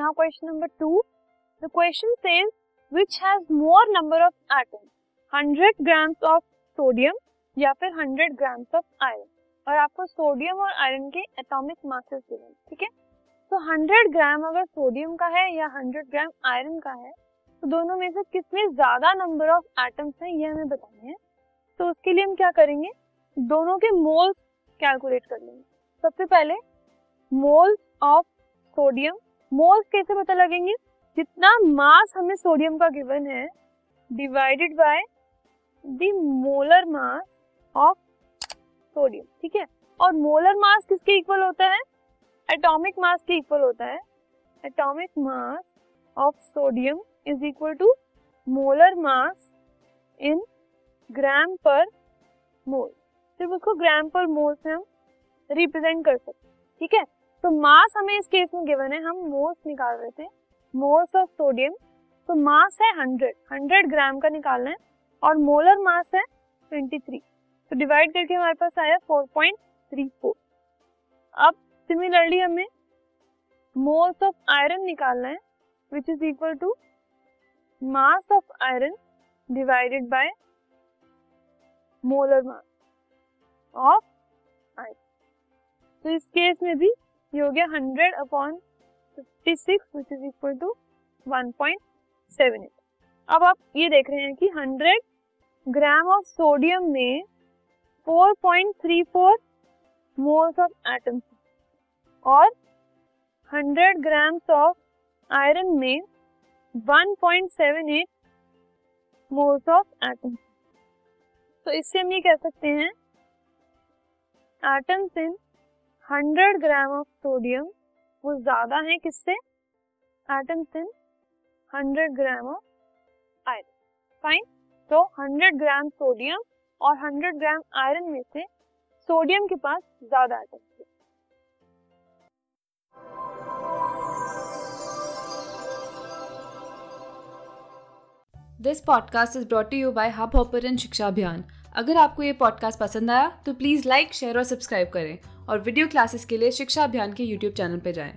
Now question number two the question says which has more number of atoms 100 grams of sodium या फिर 100 grams of iron और आपको sodium और iron के atomic masses given ठीक है? तो 100 ग्राम अगर सोडियम का है या 100 ग्राम आयरन का है तो दोनों में से किसमें ज़्यादा नंबर ऑफ़ एटम्स हैं ये हमें बताना है। तो उसके लिए हम क्या करेंगे? दोनों के मोल्स कैलकुलेट कर लेंगे। सबसे पहले मोल्स ऑफ़ सोडियम मोल्स कैसे पता लगेंगे? जितना मास हमें सोडियम का गिवन है divided by the molar mass of sodium ठीक है? और मोलर मास किसके इक्वल होता है? एटॉमिक मास के इक्वल होता है। Atomic mass of sodium is equal to molar mass in gram per mole सिर्फ़ उसको ग्राम पर मोल से हम रिप्रेजेंट कर सकते ठीक है? तो मास हमें इस केस में गिवन है, हम मोल्स निकाल रहे थे, मोल्स ऑफ़ सोडियम तो मास है हंड्रेड हंड्रेड ग्राम का निकालना है, और मोलर मास है ट्वेंटी थ्री तो डिवाइड करके हमारे पास आया फोर पॉइंट थ्री फोर। अब सिमिलरली हमें मोल्स ऑफ़ आयरन निकालना है which is equal to mass of iron divided by molar mass of iron. तो इस केस में भी ये हो गया hundred upon fifty six which is equal to one point seven eight अब आप ये देख रहे हैं कि हंड्रेड ग्राम ऑफ़ सोडियम में four point three four moles of atoms और हंड्रेड ग्राम्स ऑफ़ आयरन में one point seven eight moles of atoms तो इससे हम ये कह सकते हैं atoms in 100 gram of sodium, वो ज़्यादा है किससे? Atoms in 100 gram of iron fine तो 100 ग्राम सोडियम और 100 ग्राम आयरन में से सोडियम के पास ज़्यादा atoms this podcast is brought you by Hubhopper Shiksha Abhiyan अगर आपको ये पॉडकास्ट पसंद आया तो प्लीज़ लाइक शेयर और सब्सक्राइब करें। और वीडियो क्लासेस के लिए शिक्षा अभियान के यूट्यूब चैनल पर जाएँ।